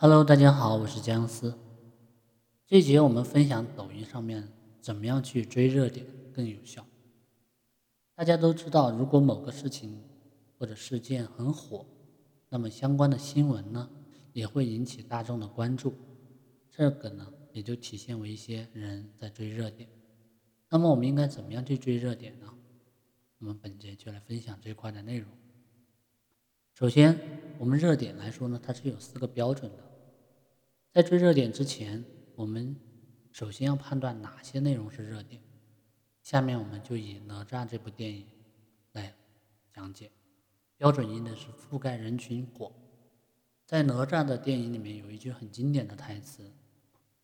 Hello，大家好，我是姜思。这节我们分享抖音上面怎么样去追热点更有效。大家都知道，如果某个事情或者事件很火，那么相关的新闻呢也会引起大众的关注，这个呢也就体现为一些人在追热点。那么我们应该怎么样去追热点呢？我们本节就来分享这块的内容。首先，我们热点来说呢，它是有四个标准的。在追热点之前，我们首先要判断哪些内容是热点。下面我们就以《哪吒》这部电影来讲解。标准一呢是覆盖人群广。在哪吒的电影里面有一句很经典的台词：“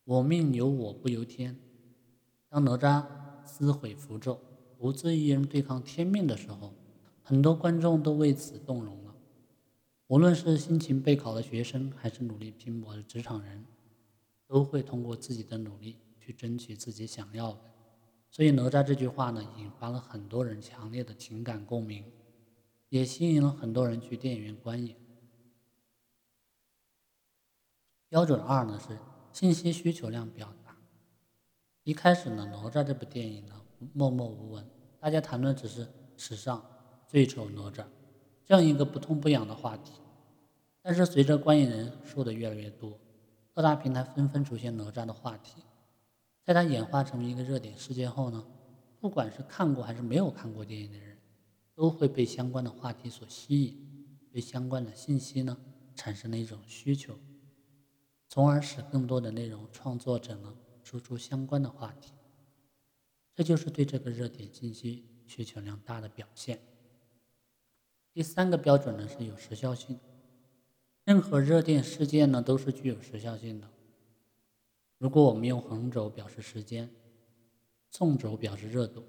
我命由我不由天。”当哪吒撕毁符咒，独自一人对抗天命的时候，很多观众都为此动容。无论是辛勤备考的学生，还是努力拼搏的职场人，都会通过自己的努力去争取自己想要的。所以哪吒这句话呢，引发了很多人强烈的情感共鸣，也吸引了很多人去电影院观影。标准二呢是信息需求量比较大。一开始呢，哪吒这部电影呢默默无闻，大家谈论只是史上最丑哪吒。这样一个不痛不痒的话题，但是随着观影人数的越来越多，各大平台纷纷出现哪吒的话题，在它演化成为一个热点事件后呢，不管是看过还是没有看过电影的人，都会被相关的话题所吸引，对相关的信息呢产生了一种需求，从而使更多的内容创作者呢输出相关的话题，这就是对这个热点信息需求量大的表现。第三个标准呢是有时效性，任何热点事件呢都是具有时效性的。如果我们用横轴表示时间，纵轴表示热度，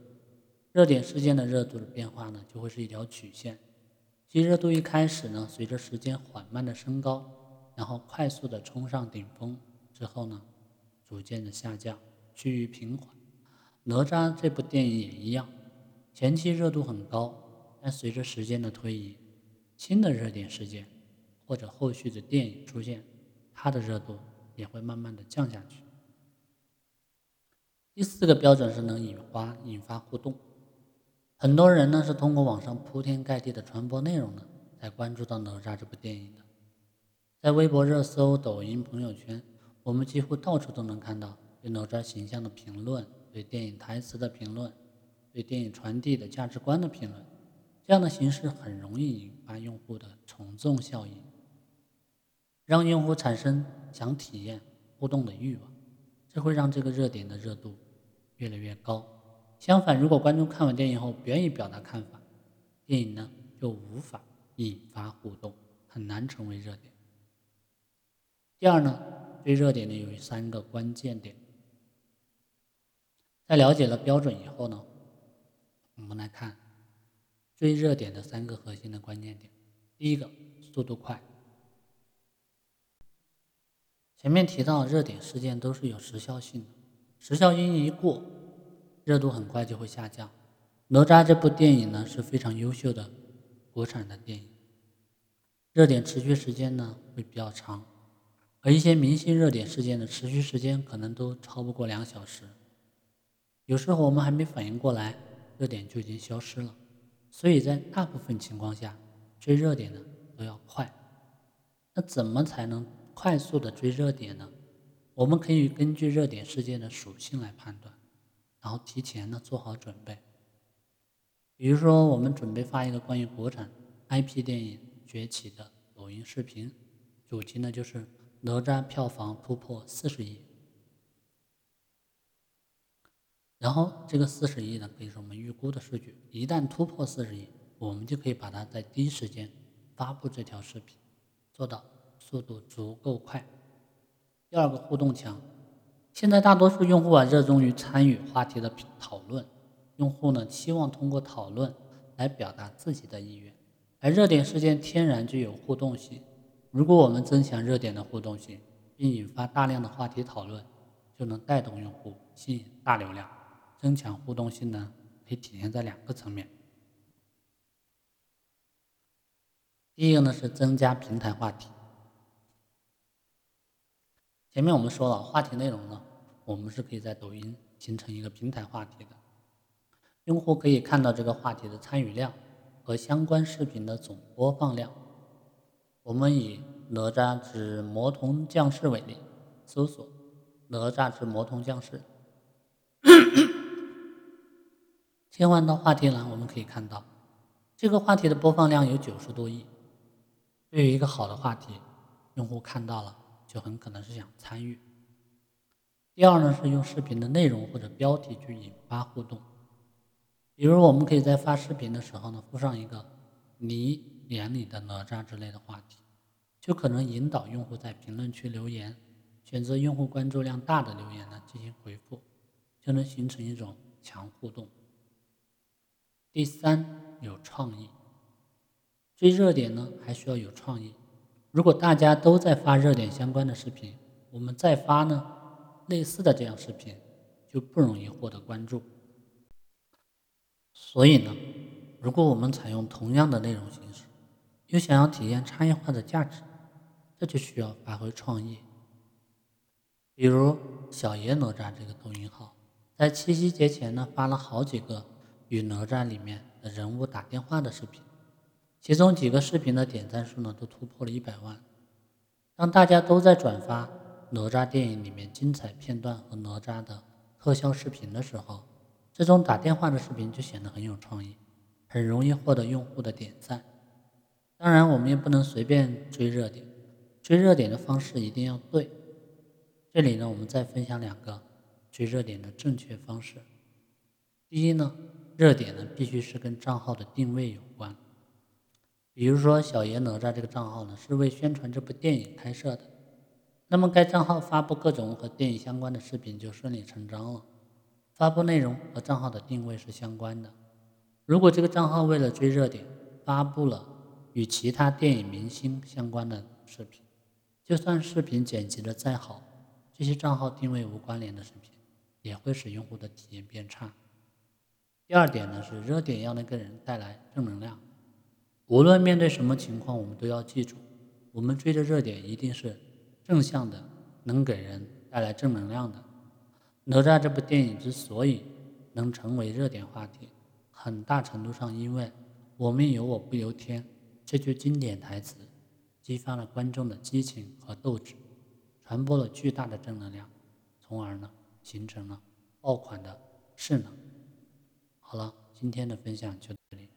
热点事件的热度的变化呢就会是一条曲线，其热度一开始呢随着时间缓慢的升高，然后快速的冲上顶峰之后呢逐渐的下降，趋于平缓。哪吒这部电影也一样，前期热度很高。但随着时间的推移，新的热点事件或者后续的电影出现，它的热度也会慢慢的降下去。第四个标准是能引发引发互动，很多人呢是通过网上铺天盖地的传播内容呢，才关注到哪吒这部电影的。在微博热搜、抖音、朋友圈，我们几乎到处都能看到对哪吒形象的评论，对电影台词的评论，对电影传递的价值观的评论。这样的形式很容易引发用户的从众效应，让用户产生想体验互动的欲望，这会让这个热点的热度越来越高。相反，如果观众看完电影后不愿意表达看法，电影呢就无法引发互动，很难成为热点。第二呢，追热点呢有三个关键点，在了解了标准以后呢，我们来看。追热点的三个核心的关键点，第一个，速度快。前面提到热点事件都是有时效性的，时效性一过，热度很快就会下降。哪吒这部电影呢是非常优秀的国产的电影，热点持续时间呢会比较长，而一些明星热点事件的持续时间可能都超不过两小时，有时候我们还没反应过来，热点就已经消失了。所以在大部分情况下，追热点呢都要快。那怎么才能快速的追热点呢？我们可以根据热点事件的属性来判断，然后提前呢做好准备。比如说，我们准备发一个关于国产 IP 电影崛起的抖音视频，主题呢就是哪吒票房突破四十亿。然后这个四十亿呢，可以是我们预估的数据。一旦突破四十亿，我们就可以把它在第一时间发布这条视频，做到速度足够快。第二个互动强，现在大多数用户啊热衷于参与话题的讨论，用户呢希望通过讨论来表达自己的意愿，而热点事件天然具有互动性。如果我们增强热点的互动性，并引发大量的话题讨论，就能带动用户，吸引大流量。增强互动性呢，可以体现在两个层面。第一个呢是增加平台话题。前面我们说了，话题内容呢，我们是可以在抖音形成一个平台话题的，用户可以看到这个话题的参与量和相关视频的总播放量。我们以哪吒之魔童降世为例，搜索哪吒之魔童降世，切换到话题栏，我们可以看到这个话题的播放量有九十多亿。对于一个好的话题，用户看到了。就很可能是想参与。第二呢，是用视频的内容或者标题去引发互动。比如，我们可以在发视频的时候呢，附上一个“你眼里的哪吒”之类的话题，就可能引导用户在评论区留言，选择用户关注量大的留言呢进行回复，就能形成一种强互动。第三，有创意。追热点呢，还需要有创意。如果大家都在发热点相关的视频，我们再发呢类似的这样视频，就不容易获得关注。所以呢，如果我们采用同样的内容形式，又想要体验差异化的价值，这就需要发挥创意。比如小爷哪吒这个抖音号，在七夕节前呢发了好几个与哪吒里面的人物打电话的视频。其中几个视频的点赞数呢，都突破了一百万。当大家都在转发哪吒电影里面精彩片段和哪吒的特效视频的时候，这种打电话的视频就显得很有创意，很容易获得用户的点赞。当然，我们也不能随便追热点，追热点的方式一定要对。这里呢，我们再分享两个追热点的正确方式。第一呢，热点呢必须是跟账号的定位有关。比如说，小爷哪吒这个账号呢，是为宣传这部电影开设的，那么该账号发布各种和电影相关的视频就顺理成章了。发布内容和账号的定位是相关的。如果这个账号为了追热点，发布了与其他电影明星相关的视频，就算视频剪辑的再好，这些账号定位无关联的视频，也会使用户的体验变差。第二点呢，是热点要能给人带来正能量。无论面对什么情况，我们都要记住，我们追的热点一定是正向的，能给人带来正能量的。哪吒这部电影之所以能成为热点话题，很大程度上因为“我命由我不由天”这句经典台词，激发了观众的激情和斗志，传播了巨大的正能量，从而呢形成了爆款的势能。好了，今天的分享就到这里。